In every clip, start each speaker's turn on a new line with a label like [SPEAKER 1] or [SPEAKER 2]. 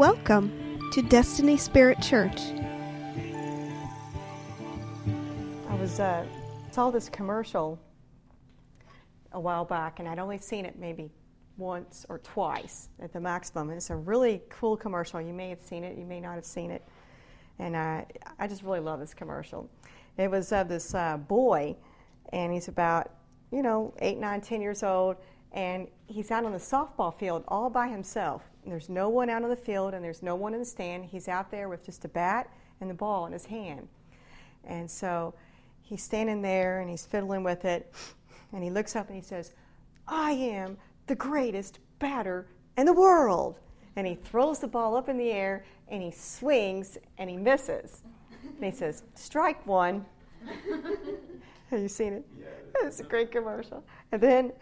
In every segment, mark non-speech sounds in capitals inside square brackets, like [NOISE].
[SPEAKER 1] Welcome to Destiny Spirit Church.
[SPEAKER 2] I was uh, saw this commercial a while back, and I'd only seen it maybe once or twice at the maximum. It's a really cool commercial. You may have seen it, you may not have seen it, and uh, I just really love this commercial. It was of this uh, boy, and he's about you know eight, nine, ten years old, and he's out on the softball field all by himself. There's no one out on the field, and there's no one in the stand. He's out there with just a bat and the ball in his hand, and so he's standing there and he's fiddling with it, and he looks up and he says, "I am the greatest batter in the world." And he throws the ball up in the air and he swings and he misses. And he says, "Strike one." [LAUGHS] Have you seen it?
[SPEAKER 3] Yeah.
[SPEAKER 2] It's a great commercial. And then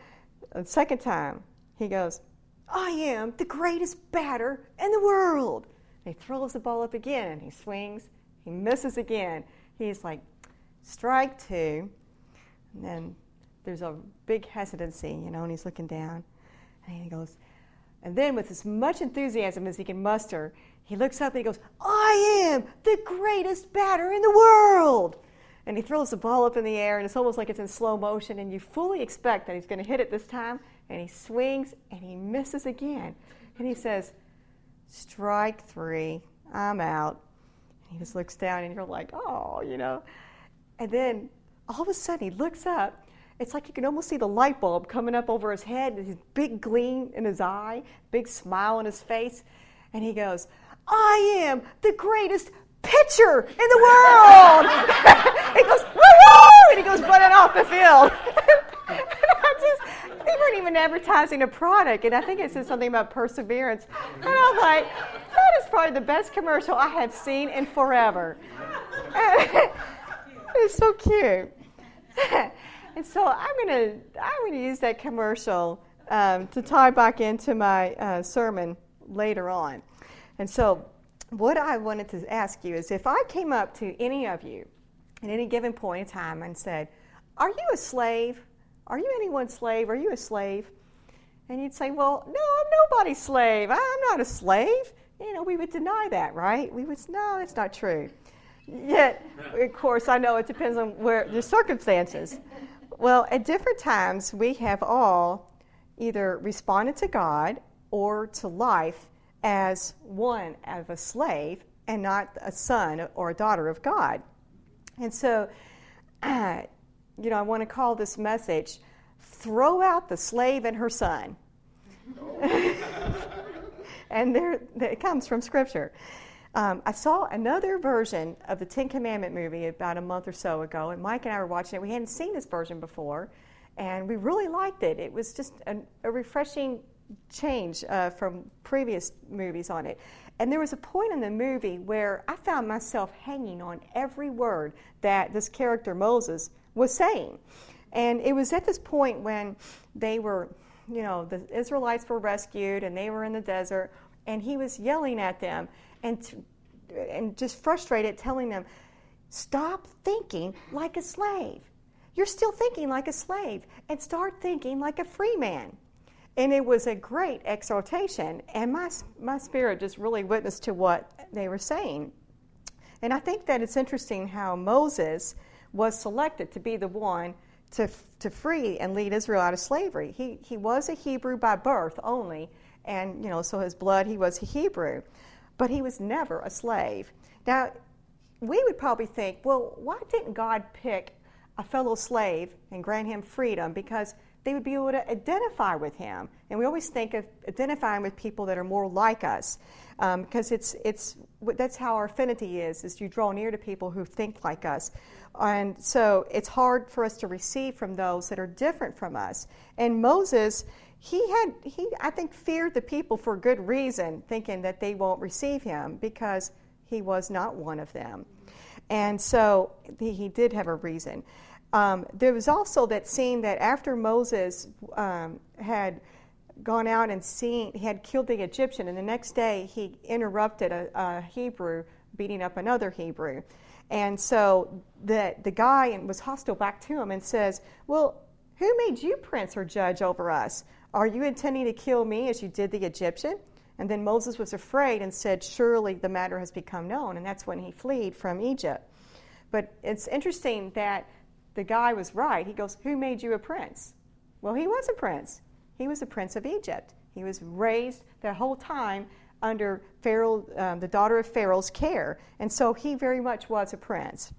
[SPEAKER 2] the second time, he goes, I am the greatest batter in the world. And he throws the ball up again and he swings. He misses again. He's like, strike two. And then there's a big hesitancy, you know, and he's looking down. And he goes, and then with as much enthusiasm as he can muster, he looks up and he goes, I am the greatest batter in the world and he throws the ball up in the air, and it's almost like it's in slow motion, and you fully expect that he's going to hit it this time, and he swings and he misses again. And he says, Strike three, I'm out. And he just looks down, and you're like, Oh, you know. And then all of a sudden, he looks up. It's like you can almost see the light bulb coming up over his head, his big gleam in his eye, big smile on his face. And he goes, I am the greatest pitcher in the world. [LAUGHS] he goes, woohoo! And he goes running off the field. [LAUGHS] weren't even advertising a product, and I think it said something about perseverance. And I'm like, that is probably the best commercial I have seen in forever. [LAUGHS] it's so cute. [LAUGHS] and so I'm gonna I'm gonna use that commercial um, to tie back into my uh, sermon later on. And so what I wanted to ask you is if I came up to any of you at any given point in time and said, Are you a slave? Are you anyone's slave? Are you a slave? And you'd say, Well, no, I'm nobody's slave. I'm not a slave. You know, we would deny that, right? We would, say, no, it's not true. Yet, of course, I know it depends on where the circumstances. Well, at different times, we have all either responded to God or to life as one of a slave and not a son or a daughter of God. And so, [CLEARS THROAT] uh, you know, I want to call this message Throw Out the Slave and Her Son. [LAUGHS] and there, it comes from Scripture. Um, I saw another version of the Ten Commandment movie about a month or so ago, and Mike and I were watching it. We hadn't seen this version before, and we really liked it. It was just a, a refreshing change uh, from previous movies on it. And there was a point in the movie where I found myself hanging on every word that this character Moses was saying. And it was at this point when they were, you know, the Israelites were rescued and they were in the desert, and he was yelling at them and, t- and just frustrated, telling them, Stop thinking like a slave. You're still thinking like a slave, and start thinking like a free man and it was a great exhortation and my, my spirit just really witnessed to what they were saying and i think that it's interesting how moses was selected to be the one to, to free and lead israel out of slavery he, he was a hebrew by birth only and you know so his blood he was a hebrew but he was never a slave now we would probably think well why didn't god pick a fellow slave and grant him freedom because they would be able to identify with him. And we always think of identifying with people that are more like us, um, because it's it's that's how our affinity is: is you draw near to people who think like us. And so it's hard for us to receive from those that are different from us. And Moses, he had he I think feared the people for good reason, thinking that they won't receive him because he was not one of them. And so he, did have a reason. Um, there was also that scene that after Moses um, had gone out and seen, he had killed the Egyptian, and the next day he interrupted a, a Hebrew beating up another Hebrew. And so the, the guy was hostile back to him and says, Well, who made you prince or judge over us? Are you intending to kill me as you did the Egyptian? And then Moses was afraid and said, Surely the matter has become known. And that's when he fled from Egypt. But it's interesting that the guy was right. He goes, Who made you a prince? Well, he was a prince. He was a prince of Egypt. He was raised the whole time under Pharaoh, um, the daughter of Pharaoh's care. And so he very much was a prince.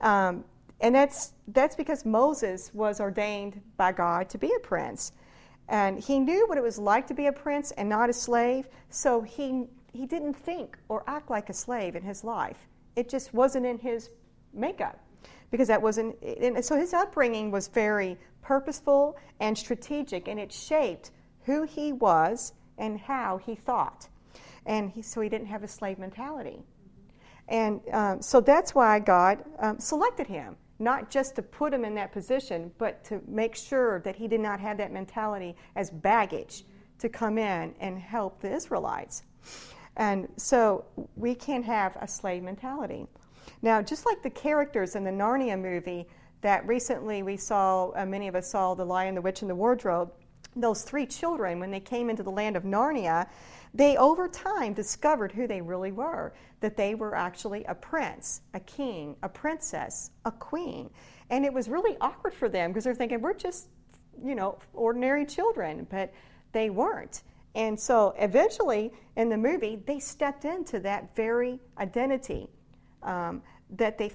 [SPEAKER 2] Um, and that's, that's because Moses was ordained by God to be a prince. And he knew what it was like to be a prince and not a slave, so he, he didn't think or act like a slave in his life. It just wasn't in his makeup because that wasn't. And so his upbringing was very purposeful and strategic, and it shaped who he was and how he thought. And he, so he didn't have a slave mentality. And um, so that's why God um, selected him not just to put him in that position, but to make sure that he did not have that mentality as baggage to come in and help the Israelites. And so we can't have a slave mentality. Now, just like the characters in the Narnia movie that recently we saw, uh, many of us saw The Lion, the Witch, and the Wardrobe, those three children, when they came into the land of Narnia, they over time discovered who they really were that they were actually a prince, a king, a princess, a queen. And it was really awkward for them because they're thinking, we're just, you know, ordinary children, but they weren't. And so eventually in the movie, they stepped into that very identity um, that they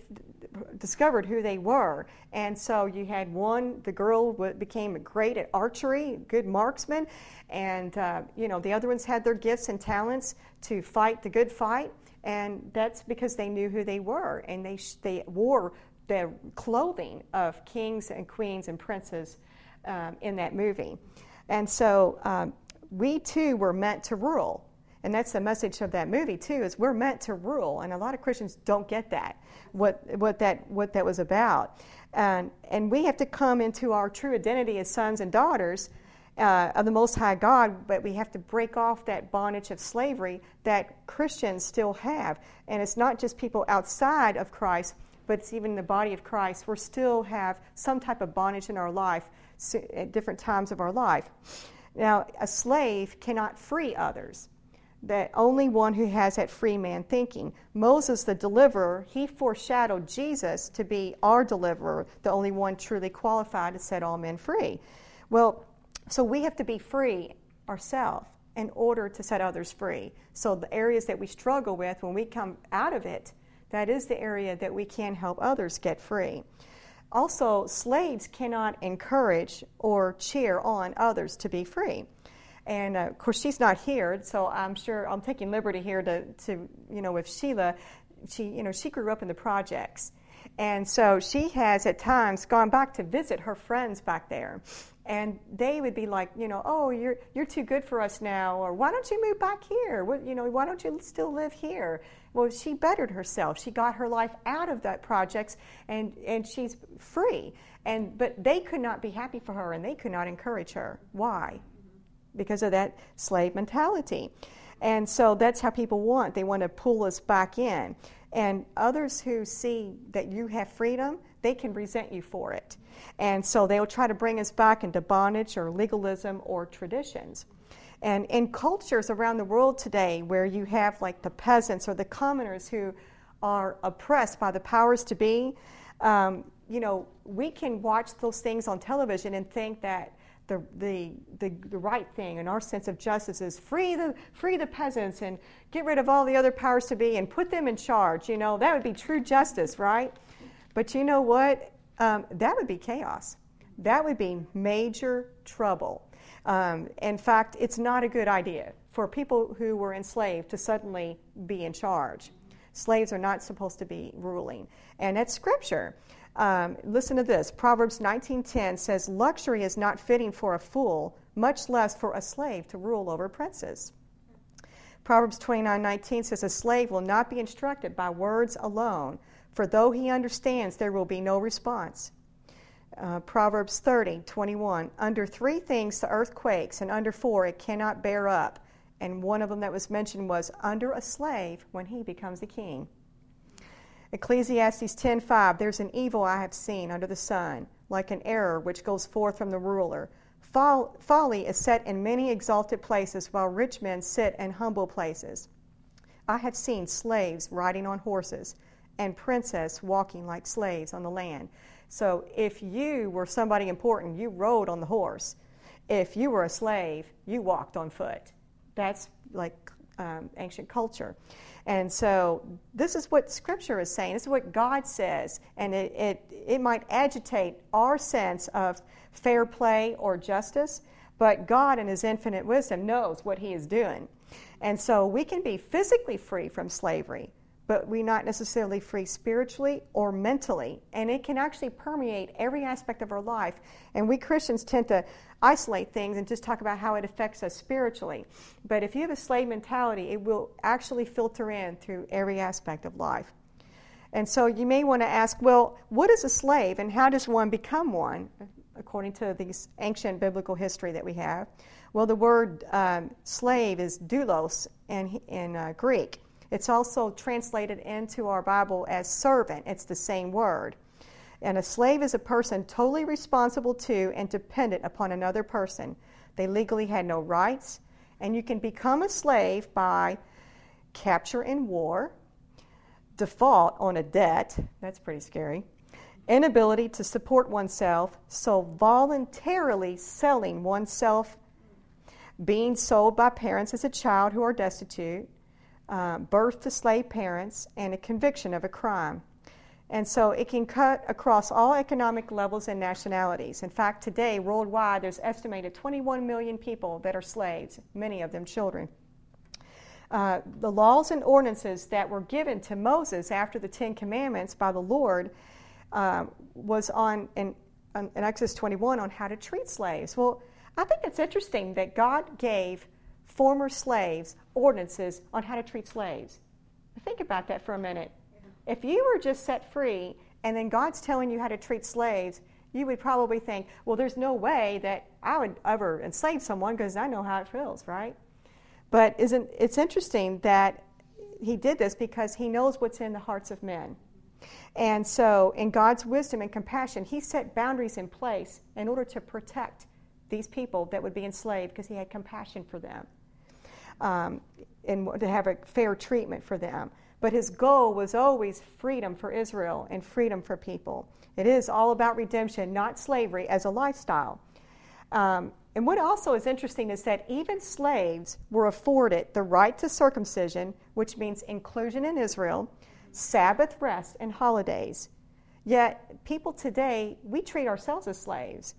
[SPEAKER 2] discovered who they were. And so you had one, the girl became great at archery, good marksman, and uh, you know the other ones had their gifts and talents to fight the good fight, and that's because they knew who they were, and they they wore the clothing of kings and queens and princes um, in that movie, and so um, we too were meant to rule. And that's the message of that movie too, is we're meant to rule. And a lot of Christians don't get that, what, what, that, what that was about. And, and we have to come into our true identity as sons and daughters uh, of the Most High God, but we have to break off that bondage of slavery that Christians still have. And it's not just people outside of Christ, but it's even the body of Christ. We still have some type of bondage in our life at different times of our life. Now, a slave cannot free others that only one who has that free man thinking. Moses, the deliverer, he foreshadowed Jesus to be our deliverer, the only one truly qualified to set all men free. Well, so we have to be free ourselves in order to set others free. So the areas that we struggle with, when we come out of it, that is the area that we can help others get free. Also, slaves cannot encourage or cheer on others to be free. And uh, of course, she's not here, so I'm sure I'm taking liberty here to, to, you know, with Sheila. She, you know, she grew up in the projects. And so she has at times gone back to visit her friends back there. And they would be like, you know, oh, you're, you're too good for us now, or why don't you move back here? What, you know, why don't you still live here? Well, she bettered herself. She got her life out of that projects, and, and she's free. And, but they could not be happy for her, and they could not encourage her. Why? Because of that slave mentality. And so that's how people want. They want to pull us back in. And others who see that you have freedom, they can resent you for it. And so they'll try to bring us back into bondage or legalism or traditions. And in cultures around the world today where you have like the peasants or the commoners who are oppressed by the powers to be, um, you know, we can watch those things on television and think that the, the, the, the, right thing and our sense of justice is free the, free the peasants and get rid of all the other powers to be and put them in charge. You know, that would be true justice, right? But you know what? Um, that would be chaos. That would be major trouble. Um, in fact, it's not a good idea for people who were enslaved to suddenly be in charge. Slaves are not supposed to be ruling. And that's scripture. Um, listen to this. Proverbs 19:10 says, "Luxury is not fitting for a fool, much less for a slave to rule over princes." Proverbs 29:19 says, "A slave will not be instructed by words alone, for though he understands, there will be no response." Uh, Proverbs 30:21, "Under three things the earth quakes, and under four it cannot bear up." And one of them that was mentioned was under a slave when he becomes a king. Ecclesiastes 10:5 There's an evil I have seen under the sun, like an error which goes forth from the ruler, Folly is set in many exalted places, while rich men sit in humble places. I have seen slaves riding on horses and princes walking like slaves on the land. So if you were somebody important, you rode on the horse. If you were a slave, you walked on foot. That's like um, ancient culture. And so this is what Scripture is saying. This is what God says. And it, it, it might agitate our sense of fair play or justice, but God, in His infinite wisdom, knows what He is doing. And so we can be physically free from slavery, but we're not necessarily free spiritually or mentally. And it can actually permeate every aspect of our life. And we Christians tend to isolate things and just talk about how it affects us spiritually. But if you have a slave mentality, it will actually filter in through every aspect of life. And so you may want to ask, well, what is a slave and how does one become one, according to this ancient biblical history that we have? Well, the word um, slave is doulos in, in uh, Greek. It's also translated into our Bible as servant. It's the same word. And a slave is a person totally responsible to and dependent upon another person. They legally had no rights. And you can become a slave by capture in war, default on a debt, that's pretty scary, inability to support oneself, so voluntarily selling oneself, being sold by parents as a child who are destitute, uh, birth to slave parents, and a conviction of a crime. And so it can cut across all economic levels and nationalities. In fact, today, worldwide, there's estimated 21 million people that are slaves, many of them children. Uh, the laws and ordinances that were given to Moses after the Ten Commandments by the Lord uh, was on in, in Exodus 21 on how to treat slaves. Well, I think it's interesting that God gave former slaves ordinances on how to treat slaves. Think about that for a minute. If you were just set free and then God's telling you how to treat slaves, you would probably think, well, there's no way that I would ever enslave someone because I know how it feels, right? But isn't it's interesting that he did this because he knows what's in the hearts of men. And so, in God's wisdom and compassion, he set boundaries in place in order to protect these people that would be enslaved because he had compassion for them um, and to have a fair treatment for them. But his goal was always freedom for Israel and freedom for people. It is all about redemption, not slavery as a lifestyle. Um, and what also is interesting is that even slaves were afforded the right to circumcision, which means inclusion in Israel, Sabbath rest, and holidays. Yet, people today, we treat ourselves as slaves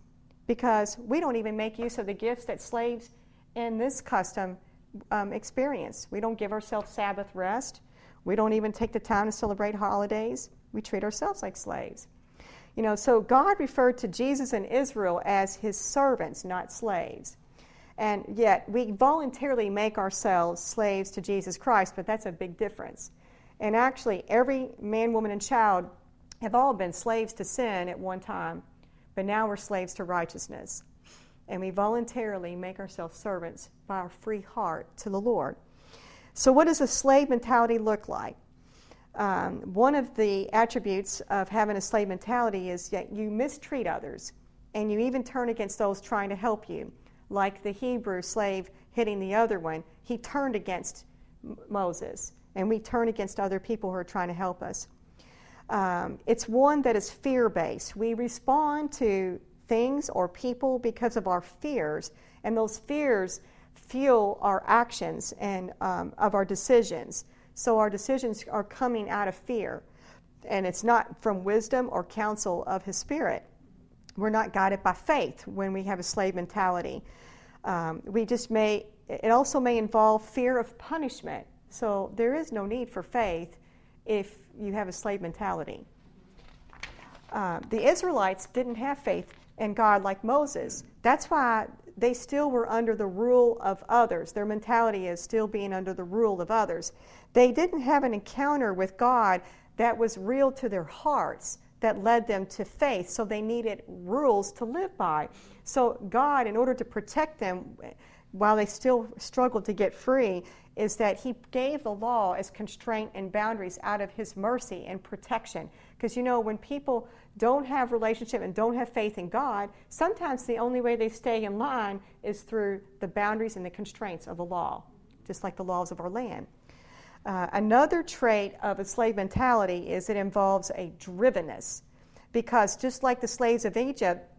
[SPEAKER 2] because we don't even make use of the gifts that slaves in this custom um, experience. We don't give ourselves Sabbath rest. We don't even take the time to celebrate holidays. We treat ourselves like slaves. You know, so God referred to Jesus and Israel as his servants, not slaves. And yet, we voluntarily make ourselves slaves to Jesus Christ, but that's a big difference. And actually, every man, woman, and child have all been slaves to sin at one time, but now we're slaves to righteousness. And we voluntarily make ourselves servants by our free heart to the Lord. So, what does a slave mentality look like? Um, one of the attributes of having a slave mentality is that you mistreat others and you even turn against those trying to help you. Like the Hebrew slave hitting the other one, he turned against Moses, and we turn against other people who are trying to help us. Um, it's one that is fear based. We respond to things or people because of our fears, and those fears fuel our actions and um, of our decisions. So our decisions are coming out of fear, and it's not from wisdom or counsel of His Spirit. We're not guided by faith when we have a slave mentality. Um, we just may. It also may involve fear of punishment. So there is no need for faith if you have a slave mentality. Uh, the Israelites didn't have faith in God like Moses. That's why they still were under the rule of others. Their mentality is still being under the rule of others. They didn't have an encounter with God that was real to their hearts that led them to faith, so they needed rules to live by. So, God, in order to protect them while they still struggled to get free, is that He gave the law as constraint and boundaries out of His mercy and protection. Because you know, when people don't have relationship and don't have faith in God, sometimes the only way they stay in line is through the boundaries and the constraints of the law, just like the laws of our land. Uh, another trait of a slave mentality is it involves a drivenness, because just like the slaves of Egypt,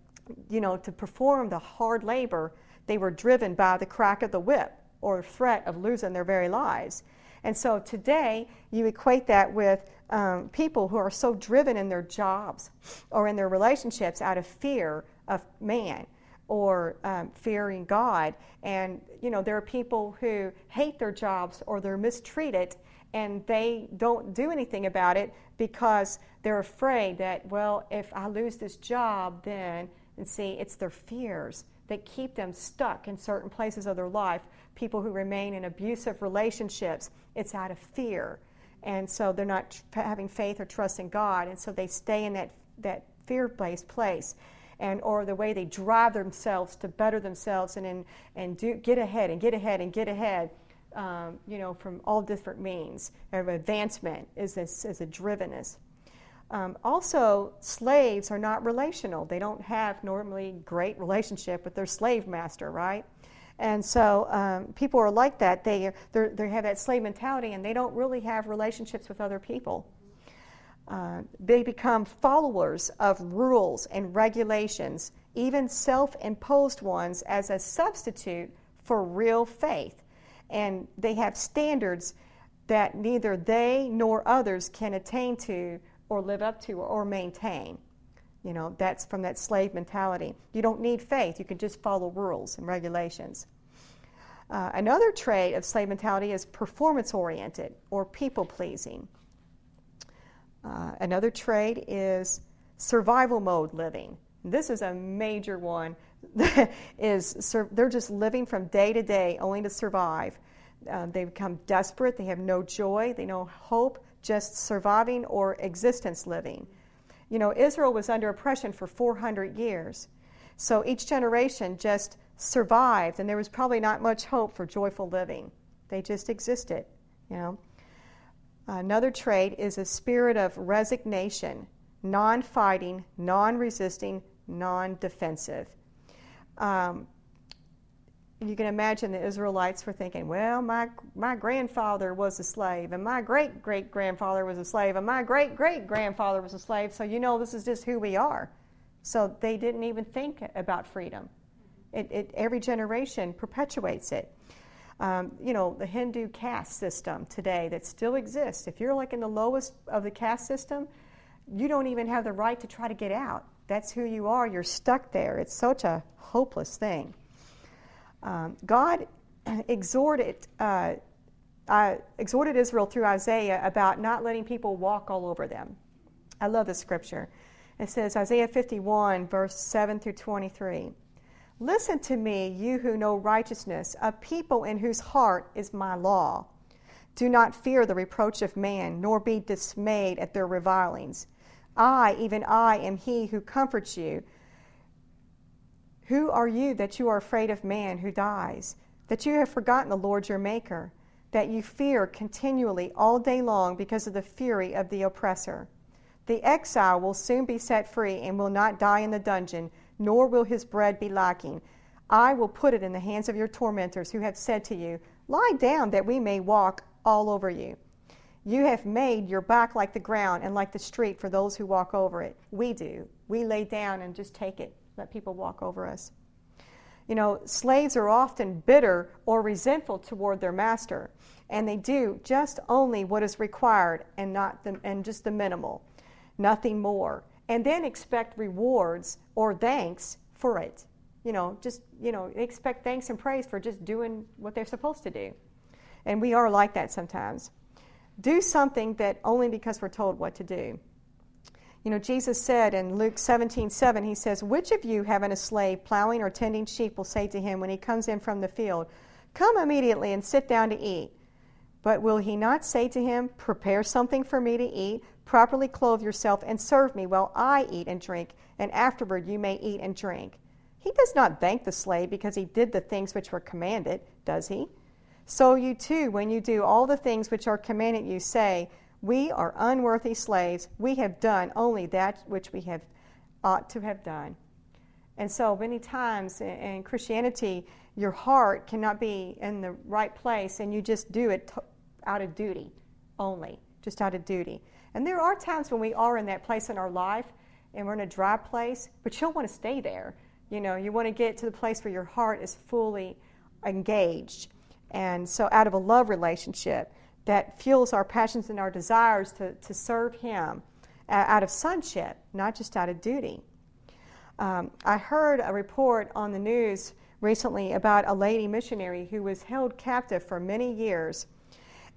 [SPEAKER 2] you know, to perform the hard labor, they were driven by the crack of the whip or threat of losing their very lives. And so today, you equate that with um, people who are so driven in their jobs or in their relationships out of fear of man or um, fearing God. And, you know, there are people who hate their jobs or they're mistreated and they don't do anything about it because they're afraid that, well, if I lose this job, then, and see, it's their fears that keep them stuck in certain places of their life. People who remain in abusive relationships, it's out of fear. And so they're not having faith or trust in God, and so they stay in that, that fear based place. And, or the way they drive themselves to better themselves and, and, and do, get ahead and get ahead and get ahead, um, you know, from all different means of advancement is, this, is a drivenness. Um, also, slaves are not relational. They don't have normally great relationship with their slave master, right? And so um, people are like that. They, they have that slave mentality and they don't really have relationships with other people. Uh, they become followers of rules and regulations, even self imposed ones, as a substitute for real faith. And they have standards that neither they nor others can attain to or live up to or maintain. You know, that's from that slave mentality. You don't need faith, you can just follow rules and regulations. Uh, another trait of slave mentality is performance oriented or people pleasing. Uh, another trait is survival mode living. This is a major one. [LAUGHS] is they're just living from day to day only to survive. Uh, they become desperate. They have no joy. They no hope just surviving or existence living. You know, Israel was under oppression for 400 years. So each generation just survived, and there was probably not much hope for joyful living. They just existed, you know. Another trait is a spirit of resignation, non fighting, non resisting, non defensive. Um, you can imagine the Israelites were thinking, well, my, my grandfather was a slave, and my great great grandfather was a slave, and my great great grandfather was a slave, so you know this is just who we are. So they didn't even think about freedom. It, it, every generation perpetuates it. Um, you know, the Hindu caste system today that still exists, if you're like in the lowest of the caste system, you don't even have the right to try to get out. That's who you are. You're stuck there. It's such a hopeless thing. Um, God exhorted, uh, exhorted Israel through Isaiah about not letting people walk all over them. I love this scripture. It says, Isaiah 51, verse 7 through 23. Listen to me, you who know righteousness, a people in whose heart is my law. Do not fear the reproach of man, nor be dismayed at their revilings. I, even I, am he who comforts you. Who are you that you are afraid of man who dies? That you have forgotten the Lord your Maker? That you fear continually all day long because of the fury of the oppressor? The exile will soon be set free and will not die in the dungeon, nor will his bread be lacking. I will put it in the hands of your tormentors who have said to you, Lie down that we may walk all over you. You have made your back like the ground and like the street for those who walk over it. We do. We lay down and just take it let people walk over us. You know, slaves are often bitter or resentful toward their master, and they do just only what is required and not the, and just the minimal, nothing more, and then expect rewards or thanks for it. You know, just you know, expect thanks and praise for just doing what they're supposed to do. And we are like that sometimes. Do something that only because we're told what to do. You know, Jesus said in Luke 17, 7, he says, Which of you, having a slave plowing or tending sheep, will say to him when he comes in from the field, Come immediately and sit down to eat? But will he not say to him, Prepare something for me to eat, properly clothe yourself, and serve me while I eat and drink, and afterward you may eat and drink? He does not thank the slave because he did the things which were commanded, does he? So you too, when you do all the things which are commanded you, say, We are unworthy slaves. We have done only that which we have ought to have done. And so many times in Christianity, your heart cannot be in the right place and you just do it out of duty only, just out of duty. And there are times when we are in that place in our life and we're in a dry place, but you don't want to stay there. You know, you want to get to the place where your heart is fully engaged. And so, out of a love relationship that fuels our passions and our desires to, to serve Him out of sonship, not just out of duty. Um, I heard a report on the news recently about a lady missionary who was held captive for many years.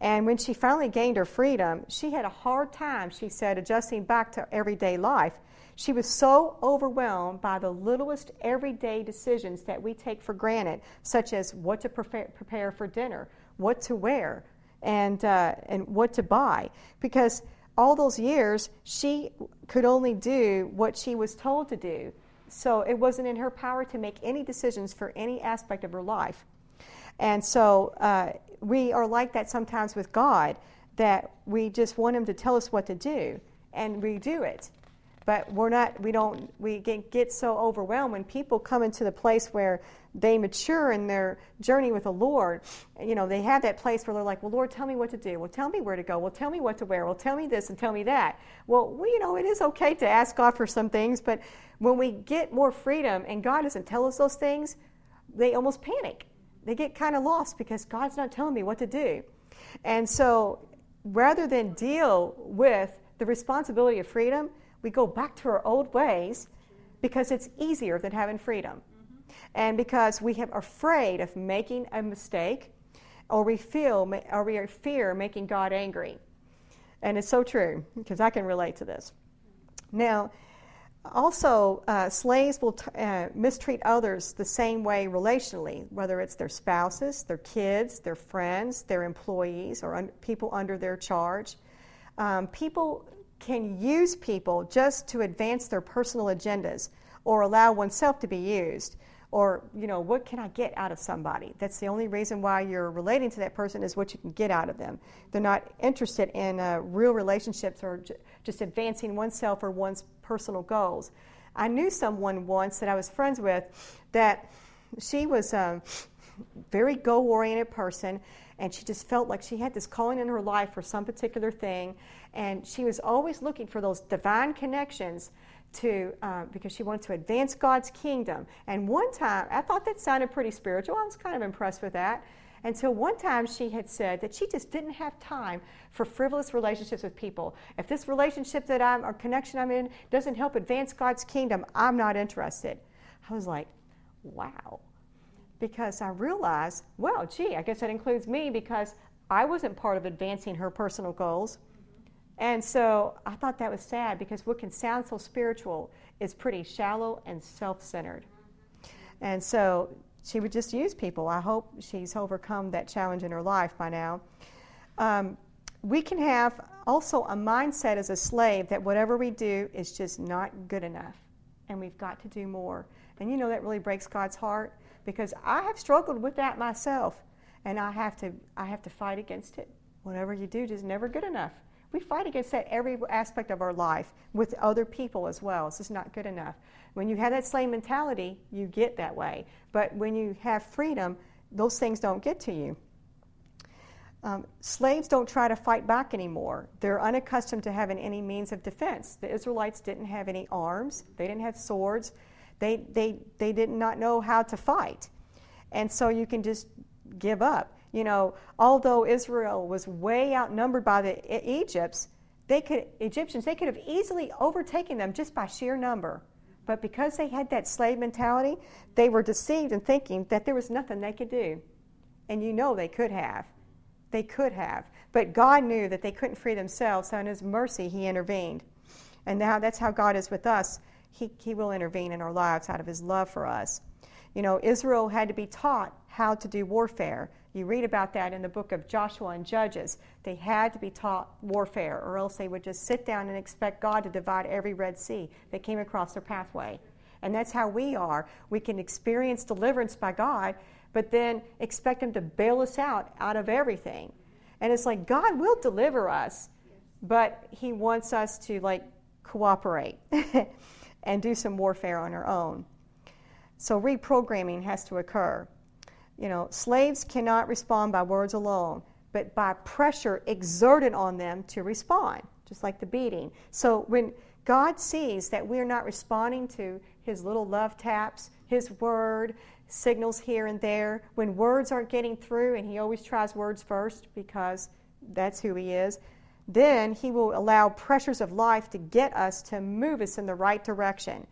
[SPEAKER 2] And when she finally gained her freedom, she had a hard time, she said, adjusting back to everyday life. She was so overwhelmed by the littlest everyday decisions that we take for granted, such as what to prepare for dinner, what to wear, and, uh, and what to buy. Because all those years, she could only do what she was told to do. So it wasn't in her power to make any decisions for any aspect of her life. And so uh, we are like that sometimes with God, that we just want Him to tell us what to do, and we do it. But we're not, we don't, we get, get so overwhelmed when people come into the place where they mature in their journey with the Lord. You know, they have that place where they're like, well, Lord, tell me what to do. Well, tell me where to go. Well, tell me what to wear. Well, tell me this and tell me that. Well, we, you know, it is okay to ask God for some things, but when we get more freedom and God doesn't tell us those things, they almost panic. They get kind of lost because God's not telling me what to do. And so rather than deal with the responsibility of freedom, we go back to our old ways because it's easier than having freedom. And because we are afraid of making a mistake or we feel or we fear making God angry. And it's so true because I can relate to this. Now, also, uh, slaves will t- uh, mistreat others the same way relationally, whether it's their spouses, their kids, their friends, their employees, or un- people under their charge. Um, people can use people just to advance their personal agendas or allow oneself to be used or you know what can i get out of somebody? That's the only reason why you're relating to that person is what you can get out of them. They're not interested in uh, real relationships or j- just advancing oneself or one's personal goals. I knew someone once that i was friends with that she was a very goal oriented person and she just felt like she had this calling in her life for some particular thing and she was always looking for those divine connections to uh, because she wanted to advance God's kingdom. And one time, I thought that sounded pretty spiritual. I was kind of impressed with that. Until one time she had said that she just didn't have time for frivolous relationships with people. If this relationship that I'm or connection I'm in doesn't help advance God's kingdom, I'm not interested. I was like, wow. Because I realized, well, gee, I guess that includes me because I wasn't part of advancing her personal goals. And so I thought that was sad because what can sound so spiritual is pretty shallow and self centered. And so she would just use people. I hope she's overcome that challenge in her life by now. Um, we can have also a mindset as a slave that whatever we do is just not good enough and we've got to do more. And you know that really breaks God's heart because I have struggled with that myself and I have to I have to fight against it. Whatever you do is never good enough. We fight against that every aspect of our life with other people as well. This is not good enough. When you have that slave mentality, you get that way. But when you have freedom, those things don't get to you. Um, slaves don't try to fight back anymore. They're unaccustomed to having any means of defense. The Israelites didn't have any arms, they didn't have swords, they, they, they did not know how to fight. And so you can just give up. You know, although Israel was way outnumbered by the Egypts, they could Egyptians they could have easily overtaken them just by sheer number. But because they had that slave mentality, they were deceived in thinking that there was nothing they could do. And you know they could have. They could have. But God knew that they couldn't free themselves, so in His mercy, He intervened. And now that's how God is with us. He, he will intervene in our lives out of His love for us. You know, Israel had to be taught how to do warfare. You read about that in the book of Joshua and Judges. They had to be taught warfare, or else they would just sit down and expect God to divide every Red Sea that came across their pathway. And that's how we are. We can experience deliverance by God, but then expect Him to bail us out out of everything. And it's like God will deliver us, but he wants us to like cooperate [LAUGHS] and do some warfare on our own. So reprogramming has to occur. You know, slaves cannot respond by words alone, but by pressure exerted on them to respond, just like the beating. So when God sees that we're not responding to his little love taps, his word, signals here and there, when words aren't getting through, and he always tries words first because that's who he is, then he will allow pressures of life to get us to move us in the right direction.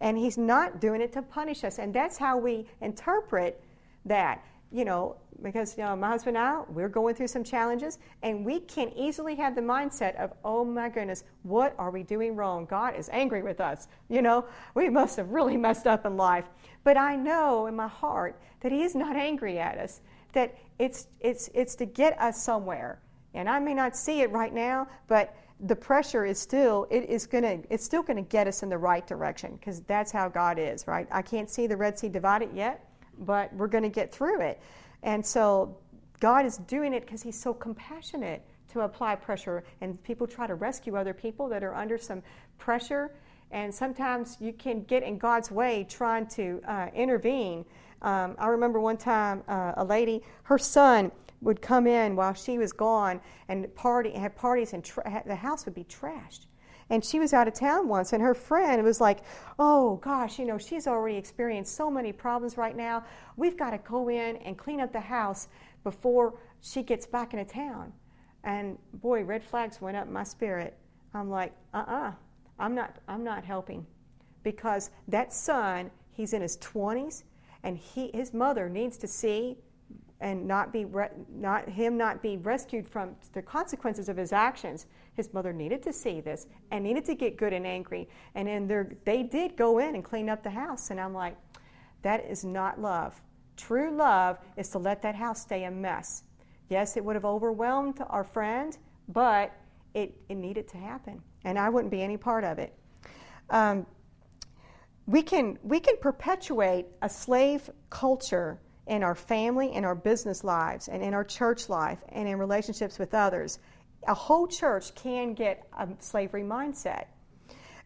[SPEAKER 2] And he's not doing it to punish us. And that's how we interpret that. You know, because you know, my husband and I, we're going through some challenges, and we can easily have the mindset of, oh my goodness, what are we doing wrong? God is angry with us. You know, we must have really messed up in life. But I know in my heart that He is not angry at us, that it's, it's, it's to get us somewhere. And I may not see it right now, but the pressure is still it is going to it's still going to get us in the right direction because that's how God is, right? I can't see the Red Sea divided yet, but we're going to get through it. And so God is doing it because He's so compassionate to apply pressure. And people try to rescue other people that are under some pressure. And sometimes you can get in God's way trying to uh, intervene. Um, I remember one time uh, a lady, her son would come in while she was gone and party have parties, and tra- the house would be trashed. And she was out of town once, and her friend was like, Oh gosh, you know, she's already experienced so many problems right now. We've got to go in and clean up the house before she gets back into town. And boy, red flags went up my spirit. I'm like, uh uh-uh, uh, i am not, I'm not helping. Because that son, he's in his 20s, and he, his mother needs to see and not be re- not him not be rescued from the consequences of his actions. His mother needed to see this and needed to get good and angry. And then they did go in and clean up the house. And I'm like, that is not love. True love is to let that house stay a mess. Yes, it would have overwhelmed our friend, but it, it needed to happen. And I wouldn't be any part of it. Um, we, can, we can perpetuate a slave culture in our family, in our business lives, and in our church life, and in relationships with others. A whole church can get a slavery mindset.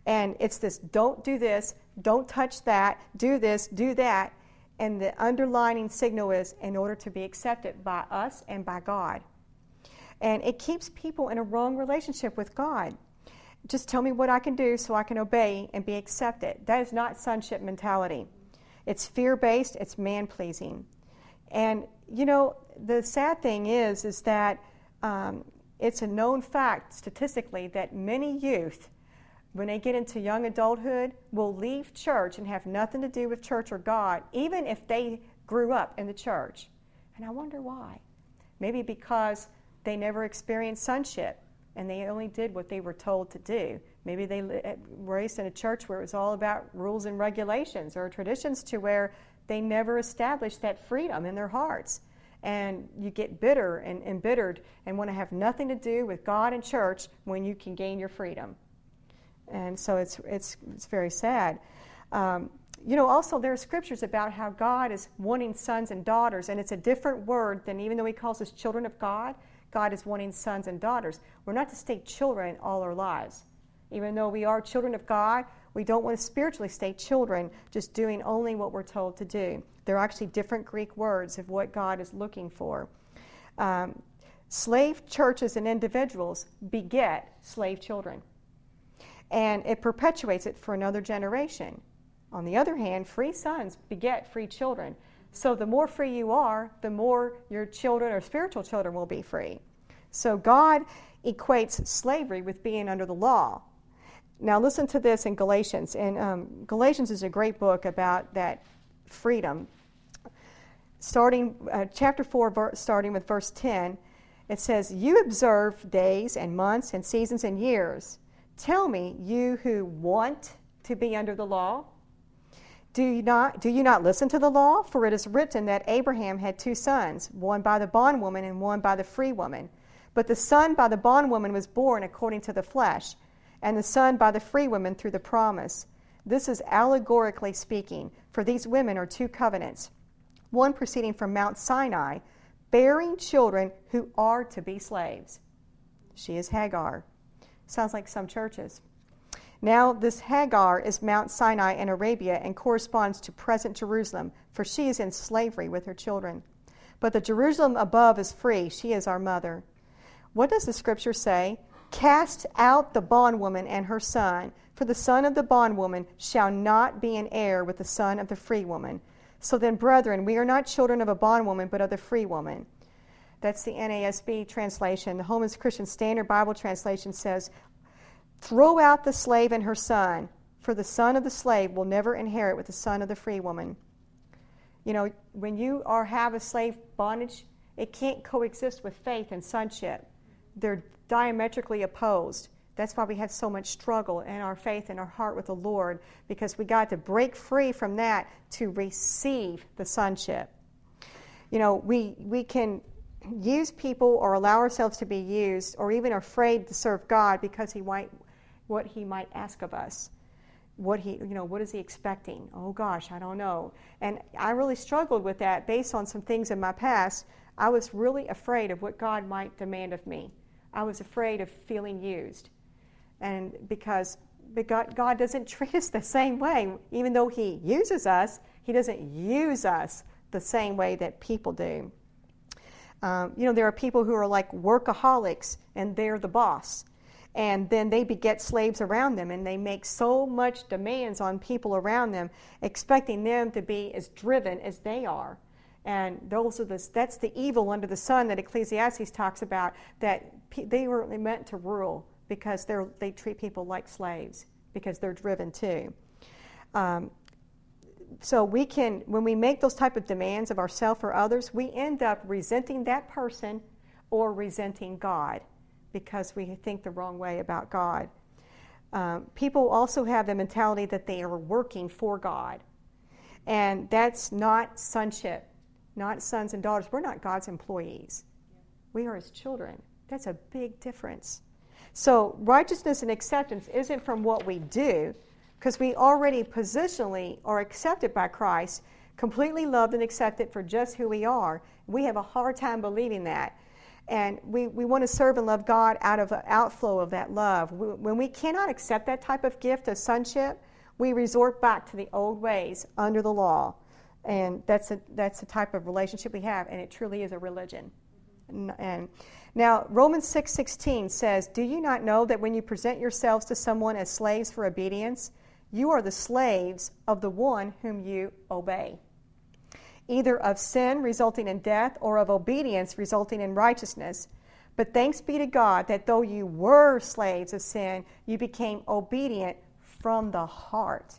[SPEAKER 2] And it's this don't do this, don't touch that, do this, do that. And the underlining signal is in order to be accepted by us and by God. And it keeps people in a wrong relationship with God. Just tell me what I can do so I can obey and be accepted. That is not sonship mentality. It's fear based, it's man pleasing. And, you know, the sad thing is, is that um, it's a known fact statistically that many youth, when they get into young adulthood, will leave church and have nothing to do with church or God, even if they grew up in the church. And I wonder why. Maybe because they never experienced sonship and they only did what they were told to do. Maybe they were eh, raised in a church where it was all about rules and regulations or traditions to where they never established that freedom in their hearts. And you get bitter and embittered and want to have nothing to do with God and church when you can gain your freedom. And so it's, it's, it's very sad. Um, you know, also there are scriptures about how God is wanting sons and daughters, and it's a different word than even though He calls us children of God, God is wanting sons and daughters. We're not to stay children all our lives. Even though we are children of God, we don't want to spiritually stay children, just doing only what we're told to do. There are actually different Greek words of what God is looking for. Um, slave churches and individuals beget slave children, and it perpetuates it for another generation. On the other hand, free sons beget free children. So the more free you are, the more your children or spiritual children will be free. So God equates slavery with being under the law. Now, listen to this in Galatians. And um, Galatians is a great book about that freedom. Starting uh, chapter 4, ver- starting with verse 10, it says, You observe days and months and seasons and years. Tell me, you who want to be under the law, do you not do you not listen to the law? For it is written that Abraham had two sons, one by the bondwoman and one by the free woman. But the son by the bondwoman was born according to the flesh and the Son by the free women through the promise. This is allegorically speaking, for these women are two covenants one proceeding from Mount Sinai, bearing children who are to be slaves. She is Hagar. Sounds like some churches. Now, this Hagar is Mount Sinai in Arabia and corresponds to present Jerusalem, for she is in slavery with her children. But the Jerusalem above is free. She is our mother. What does the scripture say? Cast out the bondwoman and her son, for the son of the bondwoman shall not be an heir with the son of the free woman. So then, brethren, we are not children of a bondwoman, but of the free woman. That's the NASB translation. The Holman's Christian Standard Bible translation says, Throw out the slave and her son, for the son of the slave will never inherit with the son of the free woman. You know, when you are have a slave bondage, it can't coexist with faith and sonship. They're diametrically opposed. That's why we have so much struggle in our faith and our heart with the Lord, because we got to break free from that to receive the sonship. You know, we, we can use people or allow ourselves to be used or even afraid to serve God because he might what he might ask of us. What he, you know, what is he expecting? Oh gosh, I don't know. And I really struggled with that based on some things in my past. I was really afraid of what God might demand of me. I was afraid of feeling used. And because God, doesn't [LAUGHS] treat us the same way, even though He uses us, He doesn't use us the same way that people do. Um, you know, there are people who are like workaholics and they're the boss and then they beget slaves around them and they make so much demands on people around them expecting them to be as driven as they are and those are the, that's the evil under the sun that ecclesiastes talks about that they were meant to rule because they they treat people like slaves because they're driven too um, so we can when we make those type of demands of ourselves or others we end up resenting that person or resenting god because we think the wrong way about God. Um, people also have the mentality that they are working for God. And that's not sonship, not sons and daughters. We're not God's employees, we are His children. That's a big difference. So, righteousness and acceptance isn't from what we do, because we already positionally are accepted by Christ, completely loved and accepted for just who we are. We have a hard time believing that. And we, we want to serve and love God out of an outflow of that love. When we cannot accept that type of gift of sonship, we resort back to the old ways under the law. And that's a, that's the type of relationship we have, and it truly is a religion. Mm-hmm. And, and now Romans 6:16 says, "Do you not know that when you present yourselves to someone as slaves for obedience, you are the slaves of the one whom you obey?" either of sin resulting in death or of obedience resulting in righteousness. But thanks be to God that though you were slaves of sin, you became obedient from the heart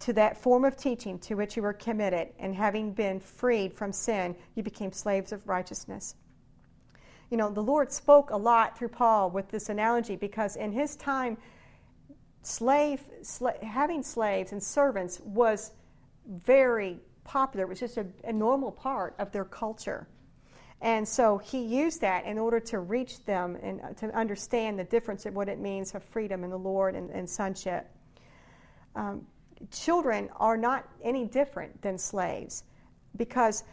[SPEAKER 2] to that form of teaching to which you were committed, and having been freed from sin, you became slaves of righteousness. You know, the Lord spoke a lot through Paul with this analogy because in his time, slave, sla- having slaves and servants was very popular. It was just a, a normal part of their culture. And so he used that in order to reach them and uh, to understand the difference of what it means of freedom in the Lord and, and sonship. Um, children are not any different than slaves because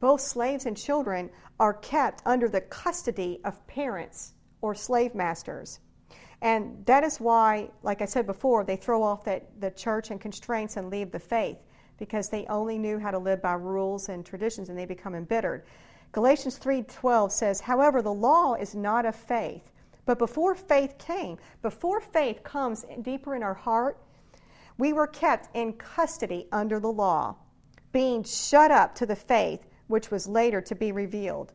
[SPEAKER 2] both slaves and children are kept under the custody of parents or slave masters. And that is why, like I said before, they throw off that, the church and constraints and leave the faith because they only knew how to live by rules and traditions and they become embittered. Galatians 3:12 says, "However, the law is not of faith, but before faith came, before faith comes deeper in our heart, we were kept in custody under the law, being shut up to the faith which was later to be revealed.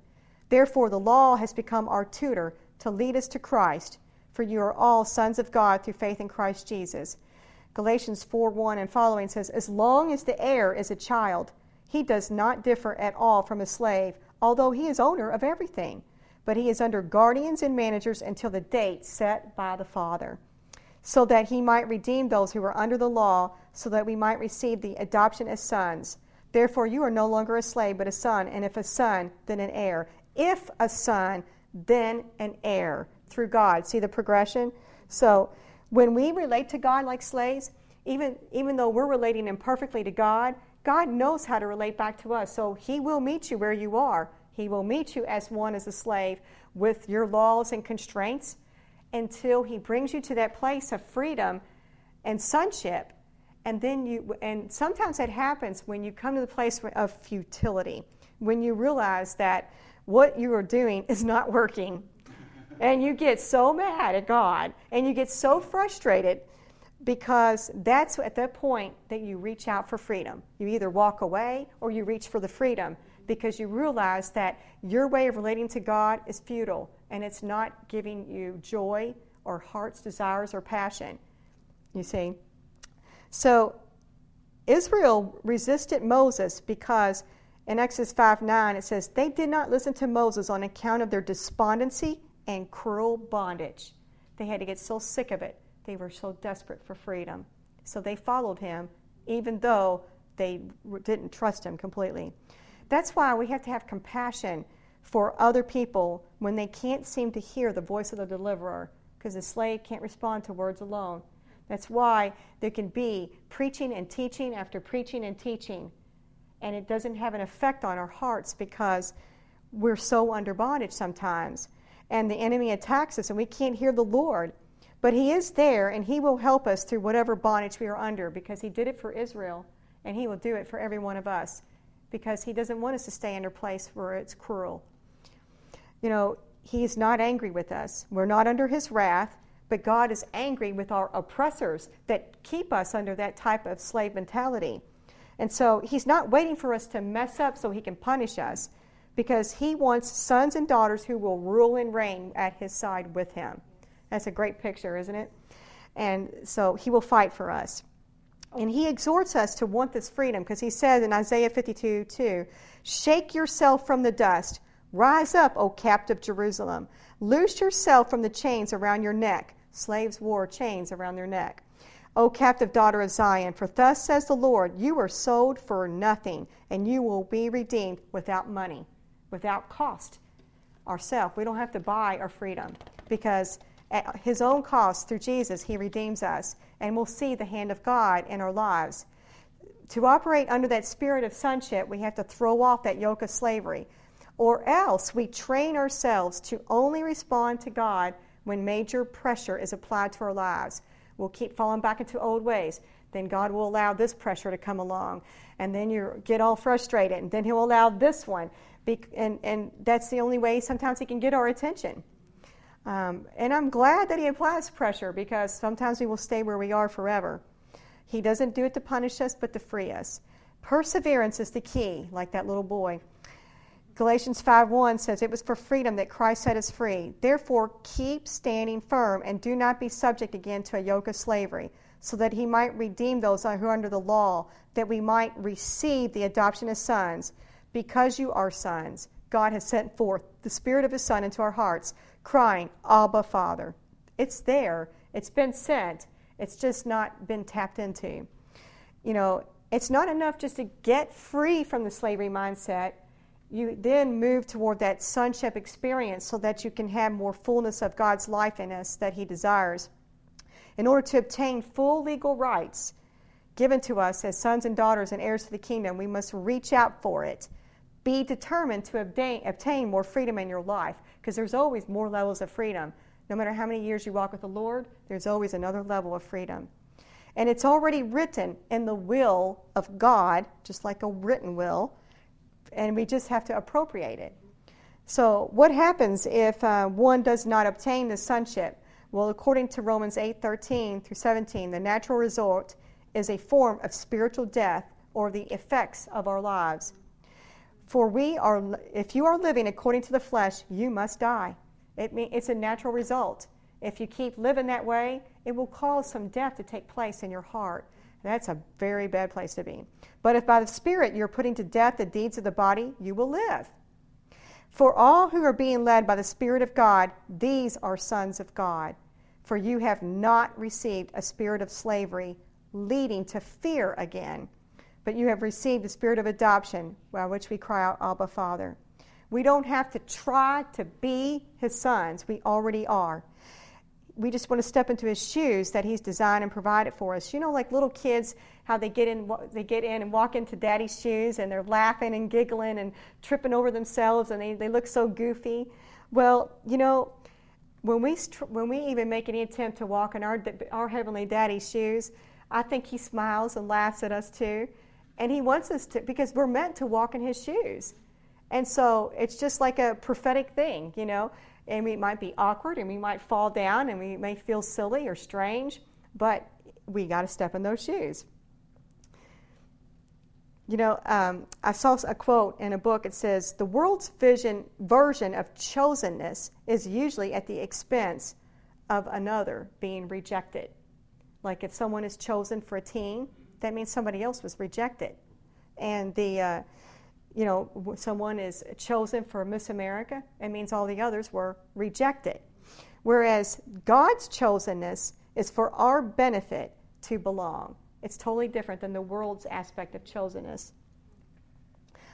[SPEAKER 2] Therefore, the law has become our tutor to lead us to Christ, for you are all sons of God through faith in Christ Jesus." Galatians 4 1 and following says, As long as the heir is a child, he does not differ at all from a slave, although he is owner of everything. But he is under guardians and managers until the date set by the Father, so that he might redeem those who were under the law, so that we might receive the adoption as sons. Therefore, you are no longer a slave, but a son, and if a son, then an heir. If a son, then an heir through God. See the progression? So, when we relate to God like slaves, even, even though we're relating imperfectly to God, God knows how to relate back to us. So He will meet you where you are. He will meet you as one as a slave with your laws and constraints. Until He brings you to that place of freedom and sonship. And then you, and sometimes that happens when you come to the place of futility, when you realize that what you are doing is not working. And you get so mad at God and you get so frustrated because that's at that point that you reach out for freedom. You either walk away or you reach for the freedom because you realize that your way of relating to God is futile and it's not giving you joy or heart's desires or passion. You see? So Israel resisted Moses because in Exodus 5 9 it says, They did not listen to Moses on account of their despondency and cruel bondage. They had to get so sick of it. They were so desperate for freedom. So they followed him, even though they didn't trust him completely. That's why we have to have compassion for other people when they can't seem to hear the voice of the deliverer, because the slave can't respond to words alone. That's why there can be preaching and teaching after preaching and teaching, and it doesn't have an effect on our hearts because we're so under bondage sometimes. And the enemy attacks us, and we can't hear the Lord. But He is there, and He will help us through whatever bondage we are under because He did it for Israel, and He will do it for every one of us because He doesn't want us to stay in a place where it's cruel. You know, He's not angry with us, we're not under His wrath. But God is angry with our oppressors that keep us under that type of slave mentality. And so He's not waiting for us to mess up so He can punish us because He wants sons and daughters who will rule and reign at His side with Him. That's a great picture, isn't it? And so He will fight for us. And he exhorts us to want this freedom because he says in Isaiah 52 2, Shake yourself from the dust. Rise up, O captive Jerusalem. Loose yourself from the chains around your neck. Slaves wore chains around their neck. O captive daughter of Zion, for thus says the Lord, you are sold for nothing, and you will be redeemed without money, without cost. Ourself, we don't have to buy our freedom because at his own cost through Jesus, he redeems us, and we'll see the hand of God in our lives. To operate under that spirit of sonship, we have to throw off that yoke of slavery, or else we train ourselves to only respond to God when major pressure is applied to our lives. We'll keep falling back into old ways. Then God will allow this pressure to come along. And then you get all frustrated. And then He'll allow this one. And, and that's the only way sometimes He can get our attention. Um, and I'm glad that He applies pressure because sometimes we will stay where we are forever. He doesn't do it to punish us, but to free us. Perseverance is the key, like that little boy. Galatians 5:1 says, It was for freedom that Christ set us free. Therefore, keep standing firm and do not be subject again to a yoke of slavery, so that he might redeem those who are under the law, that we might receive the adoption as sons. Because you are sons, God has sent forth the Spirit of His Son into our hearts, crying, Abba, Father. It's there, it's been sent, it's just not been tapped into. You know, it's not enough just to get free from the slavery mindset you then move toward that sonship experience so that you can have more fullness of God's life in us that He desires. In order to obtain full legal rights given to us as sons and daughters and heirs to the kingdom, we must reach out for it. Be determined to obtain, obtain more freedom in your life because there's always more levels of freedom. No matter how many years you walk with the Lord, there's always another level of freedom. And it's already written in the will of God, just like a written will and we just have to appropriate it. So, what happens if uh, one does not obtain the sonship? Well, according to Romans 8:13 through 17, the natural result is a form of spiritual death or the effects of our lives. For we are, if you are living according to the flesh, you must die. It mean, it's a natural result. If you keep living that way, it will cause some death to take place in your heart. That's a very bad place to be. But if by the Spirit you're putting to death the deeds of the body, you will live. For all who are being led by the Spirit of God, these are sons of God. For you have not received a spirit of slavery leading to fear again, but you have received the spirit of adoption, by which we cry out, Abba, Father. We don't have to try to be his sons, we already are we just want to step into his shoes that he's designed and provided for us. You know, like little kids, how they get in, they get in and walk into daddy's shoes and they're laughing and giggling and tripping over themselves and they, they look so goofy. Well, you know, when we, when we even make any attempt to walk in our, our Heavenly Daddy's shoes, I think He smiles and laughs at us too. And He wants us to, because we're meant to walk in His shoes. And so it's just like a prophetic thing, you know. And we might be awkward and we might fall down and we may feel silly or strange, but we got to step in those shoes. You know, um, I saw a quote in a book. It says, The world's vision, version of chosenness is usually at the expense of another being rejected. Like if someone is chosen for a team, that means somebody else was rejected. And the, uh, you know, someone is chosen for Miss America, it means all the others were rejected. Whereas God's chosenness is for our benefit to belong. It's totally different than the world's aspect of chosenness.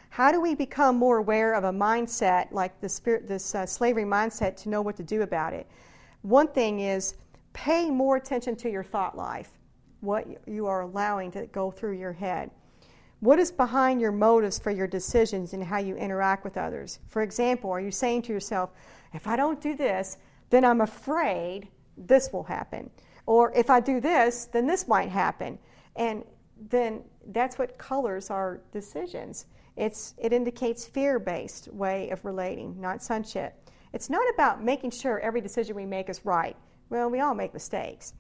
[SPEAKER 2] How do we become more aware of a mindset like the spirit, this uh, slavery mindset to know what to do about it? One thing is pay more attention to your thought life, what you are allowing to go through your head. What is behind your motives for your decisions and how you interact with others? For example, are you saying to yourself, if I don't do this, then I'm afraid this will happen? Or if I do this, then this might happen. And then that's what colors our decisions. It's, it indicates fear based way of relating, not sonship. It's not about making sure every decision we make is right. Well, we all make mistakes.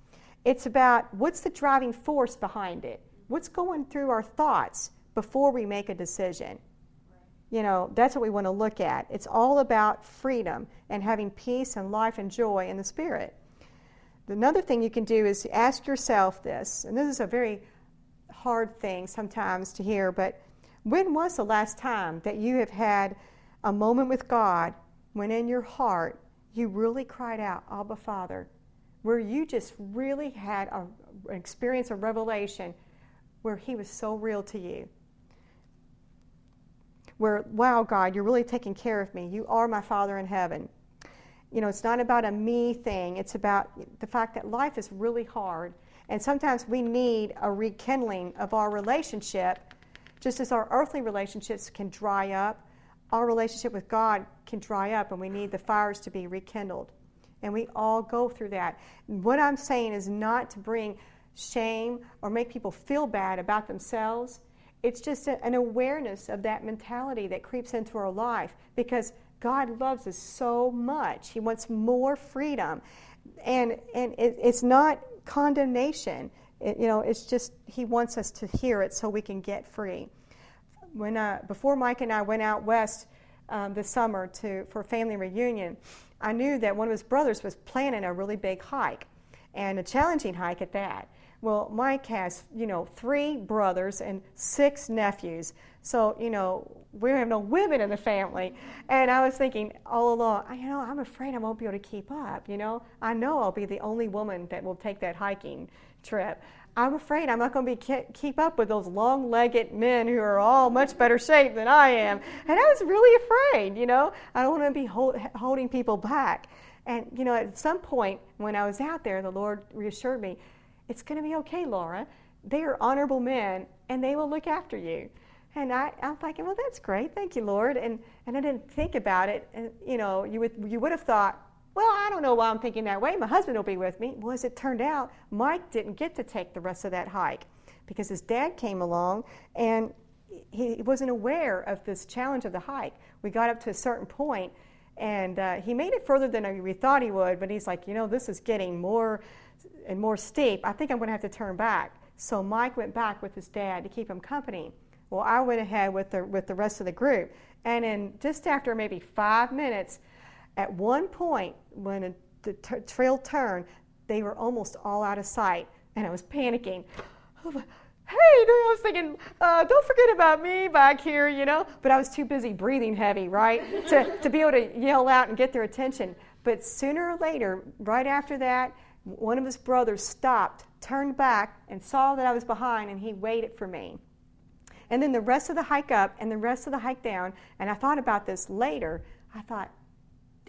[SPEAKER 2] It's about what's the driving force behind it? What's going through our thoughts before we make a decision? You know, that's what we want to look at. It's all about freedom and having peace and life and joy in the Spirit. Another thing you can do is ask yourself this, and this is a very hard thing sometimes to hear, but when was the last time that you have had a moment with God when in your heart you really cried out, Abba Father, where you just really had a, an experience of revelation where He was so real to you? Where, wow, God, you're really taking care of me. You are my Father in heaven you know, it's not about a me thing. It's about the fact that life is really hard. And sometimes we need a rekindling of our relationship. Just as our earthly relationships can dry up, our relationship with God can dry up, and we need the fires to be rekindled. And we all go through that. What I'm saying is not to bring shame or make people feel bad about themselves. It's just a, an awareness of that mentality that creeps into our life because God loves us so much. He wants more freedom. And, and it, it's not condemnation. It, you know, it's just He wants us to hear it so we can get free. When, uh, before Mike and I went out west um, this summer to, for a family reunion, I knew that one of his brothers was planning a really big hike, and a challenging hike at that. Well, Mike has, you know, three brothers and six nephews. So, you know, we have no women in the family. And I was thinking all along, you know, I'm afraid I won't be able to keep up. You know, I know I'll be the only woman that will take that hiking trip. I'm afraid I'm not going to be keep up with those long-legged men who are all much better shape than I am. And I was really afraid. You know, I don't want to be hold, holding people back. And you know, at some point when I was out there, the Lord reassured me, "It's going to be okay, Laura. They are honorable men, and they will look after you." And I, I'm thinking, well, that's great. Thank you, Lord. And, and I didn't think about it. And, you know, you would, you would have thought, well, I don't know why I'm thinking that way. My husband will be with me. Well, as it turned out, Mike didn't get to take the rest of that hike because his dad came along and he wasn't aware of this challenge of the hike. We got up to a certain point and uh, he made it further than we thought he would, but he's like, you know, this is getting more and more steep. I think I'm going to have to turn back. So Mike went back with his dad to keep him company. Well, I went ahead with the, with the rest of the group. And in just after maybe five minutes, at one point, when the t- trail turned, they were almost all out of sight. And I was panicking. Hey, I was thinking, uh, don't forget about me back here, you know. But I was too busy breathing heavy, right, to, to be able to yell out and get their attention. But sooner or later, right after that, one of his brothers stopped, turned back, and saw that I was behind, and he waited for me. And then the rest of the hike up and the rest of the hike down, and I thought about this later, I thought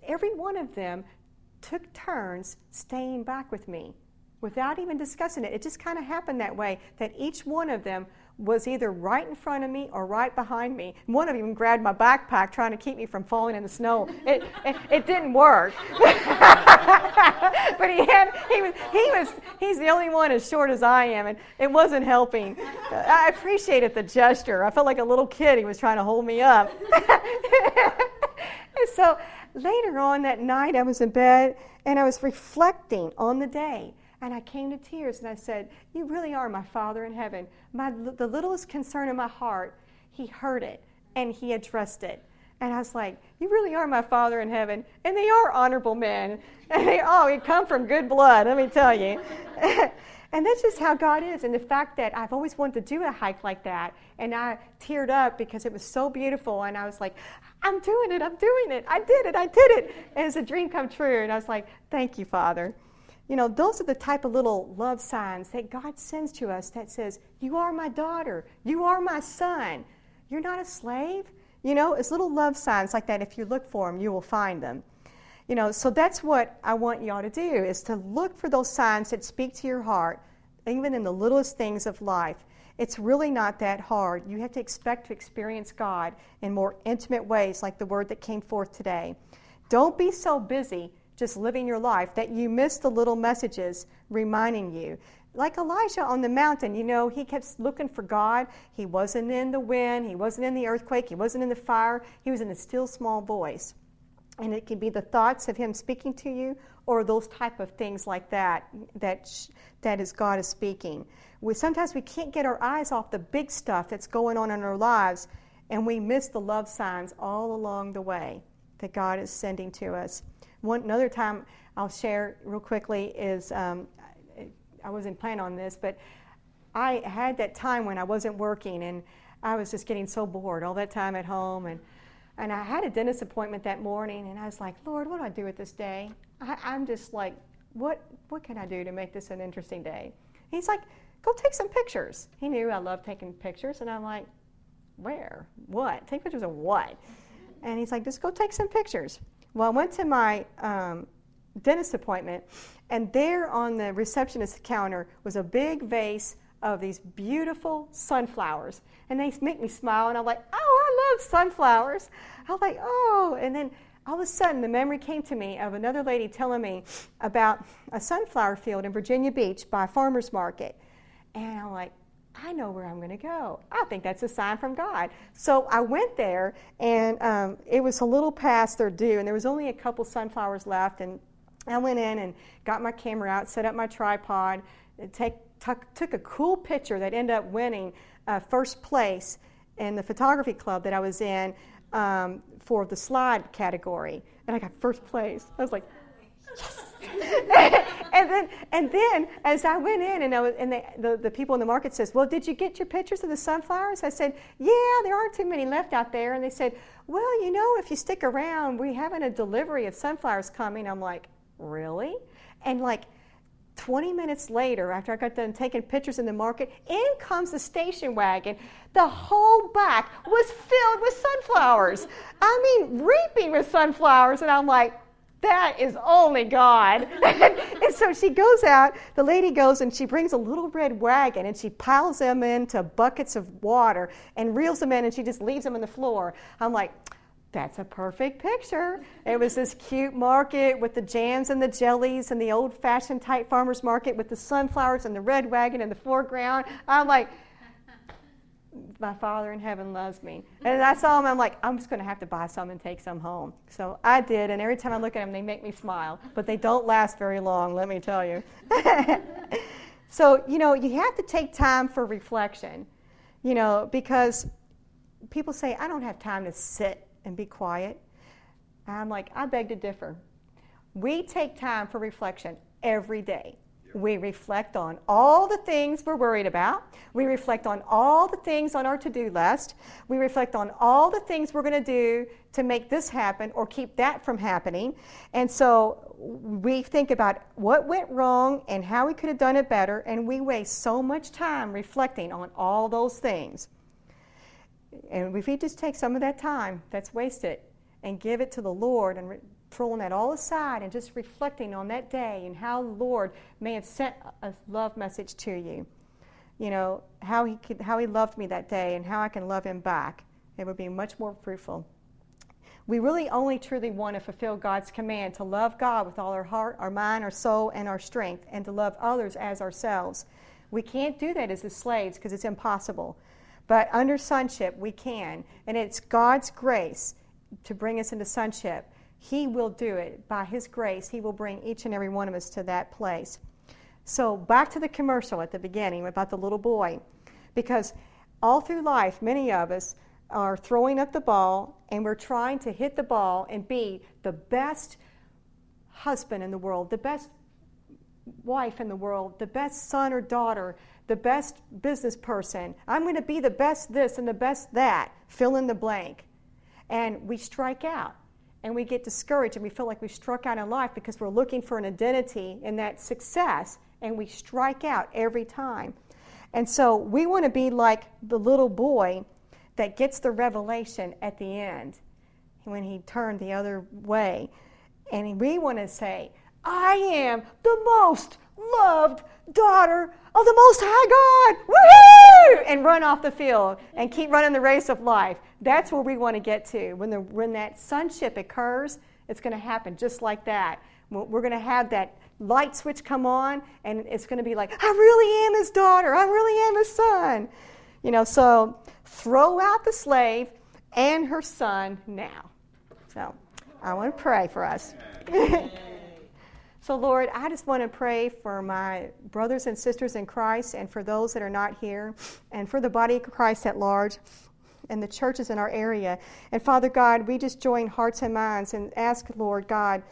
[SPEAKER 2] every one of them took turns staying back with me without even discussing it. It just kind of happened that way that each one of them was either right in front of me or right behind me. One of them grabbed my backpack trying to keep me from falling in the snow. It, it, it didn't work. [LAUGHS] but he had, he was, he was, he's the only one as short as I am, and it wasn't helping. I appreciated the gesture. I felt like a little kid. He was trying to hold me up. [LAUGHS] and so later on that night, I was in bed and I was reflecting on the day. And I came to tears and I said, You really are my Father in heaven. My, the littlest concern in my heart, He heard it and He addressed it. And I was like, You really are my Father in heaven. And they are honorable men. And they, oh, come from good blood, let me tell you. [LAUGHS] and that's just how God is. And the fact that I've always wanted to do a hike like that. And I teared up because it was so beautiful. And I was like, I'm doing it, I'm doing it. I did it, I did it. And it's a dream come true. And I was like, Thank you, Father. You know, those are the type of little love signs that God sends to us that says, You are my daughter. You are my son. You're not a slave. You know, it's little love signs like that. If you look for them, you will find them. You know, so that's what I want y'all to do is to look for those signs that speak to your heart, even in the littlest things of life. It's really not that hard. You have to expect to experience God in more intimate ways, like the word that came forth today. Don't be so busy just living your life that you miss the little messages reminding you. Like Elijah on the mountain, you know, he kept looking for God. He wasn't in the wind, he wasn't in the earthquake, he wasn't in the fire, he was in a still small voice. And it can be the thoughts of him speaking to you or those type of things like that that that is God is speaking. We sometimes we can't get our eyes off the big stuff that's going on in our lives and we miss the love signs all along the way that God is sending to us. One another time I'll share real quickly is um, I wasn't planning on this, but I had that time when I wasn't working and I was just getting so bored all that time at home and and I had a dentist appointment that morning and I was like, Lord, what do I do with this day? I, I'm just like, what what can I do to make this an interesting day? He's like, go take some pictures. He knew I loved taking pictures and I'm like, where? What? Take pictures of what? And he's like, just go take some pictures. Well, I went to my um, dentist appointment, and there on the receptionist counter was a big vase of these beautiful sunflowers. And they make me smile, and I'm like, oh, I love sunflowers. I was like, oh. And then all of a sudden, the memory came to me of another lady telling me about a sunflower field in Virginia Beach by a farmer's market. And I'm like, I know where I'm going to go. I think that's a sign from God. So I went there, and um, it was a little past their due, and there was only a couple sunflowers left. And I went in and got my camera out, set up my tripod, take, took, a cool picture that ended up winning uh, first place in the photography club that I was in um, for the slide category. And I got first place. I was like! [LAUGHS] and then, and then, as I went in, and, I was, and the, the, people in the market says, "Well, did you get your pictures of the sunflowers?" I said, "Yeah, there aren't too many left out there." And they said, "Well, you know, if you stick around, we're having a delivery of sunflowers coming." I'm like, "Really?" And like 20 minutes later, after I got done taking pictures in the market, in comes the station wagon. The whole back was filled with sunflowers. I mean, reaping with sunflowers, and I'm like that is only God. [LAUGHS] and so she goes out, the lady goes and she brings a little red wagon and she piles them into buckets of water and reels them in and she just leaves them on the floor. I'm like, that's a perfect picture. It was this cute market with the jams and the jellies and the old fashioned type farmer's market with the sunflowers and the red wagon in the foreground. I'm like, my Father in heaven loves me. And I saw them, I'm like, I'm just going to have to buy some and take some home. So I did, and every time I look at them, they make me smile. But they don't last very long, let me tell you. [LAUGHS] so, you know, you have to take time for reflection, you know, because people say, I don't have time to sit and be quiet. I'm like, I beg to differ. We take time for reflection every day. We reflect on all the things we're worried about. We reflect on all the things on our to do list. We reflect on all the things we're going to do to make this happen or keep that from happening. And so we think about what went wrong and how we could have done it better, and we waste so much time reflecting on all those things. And if we just take some of that time that's wasted and give it to the Lord and pulling that all aside and just reflecting on that day and how the Lord may have sent a love message to you. you know, how he could, how he loved me that day and how I can love him back. It would be much more fruitful. We really only truly want to fulfill God's command to love God with all our heart, our mind, our soul, and our strength, and to love others as ourselves. We can't do that as the slaves because it's impossible. But under sonship, we can. And it's God's grace to bring us into sonship. He will do it. By His grace, He will bring each and every one of us to that place. So, back to the commercial at the beginning about the little boy. Because all through life, many of us are throwing up the ball and we're trying to hit the ball and be the best husband in the world, the best wife in the world, the best son or daughter, the best business person. I'm going to be the best this and the best that. Fill in the blank. And we strike out and we get discouraged and we feel like we struck out in life because we're looking for an identity in that success and we strike out every time. And so we want to be like the little boy that gets the revelation at the end when he turned the other way. And we want to say, I am the most loved daughter of the Most High God. Woohoo! And run off the field and keep running the race of life. That's where we want to get to. When, the, when that sonship occurs, it's going to happen just like that. We're going to have that light switch come on, and it's going to be like, I really am his daughter. I really am his son. You know, so throw out the slave and her son now. So I want to pray for us. [LAUGHS] so, Lord, I just want to pray for my brothers and sisters in Christ and for those that are not here and for the body of Christ at large and the churches in our area. And Father God, we just join hearts and minds and ask, Lord God,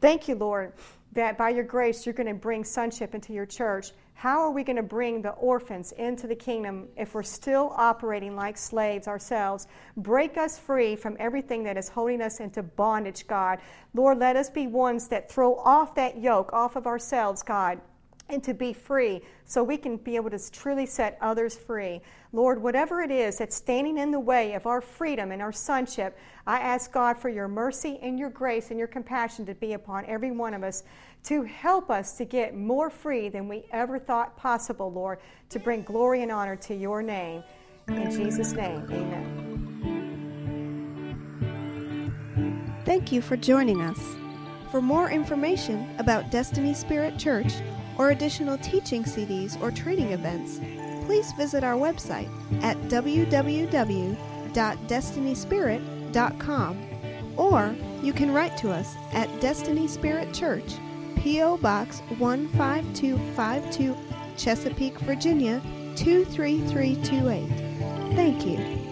[SPEAKER 2] thank you, Lord, that by your grace you're going to bring sonship into your church. How are we going to bring the orphans into the kingdom if we're still operating like slaves ourselves? Break us free from everything that is holding us into bondage, God. Lord, let us be ones that throw off that yoke off of ourselves, God and to be free so we can be able to truly set others free. Lord, whatever it is that's standing in the way of our freedom and our sonship, I ask God for your mercy and your grace and your compassion to be upon every one of us to help us to get more free than we ever thought possible, Lord, to bring glory and honor to your name. In Jesus' name, amen.
[SPEAKER 1] Thank you for joining us. For more information about Destiny Spirit Church, or additional teaching CDs or training events, please visit our website at www.destinyspirit.com or you can write to us at Destiny Spirit Church, P.O. Box 15252, Chesapeake, Virginia 23328. Thank you.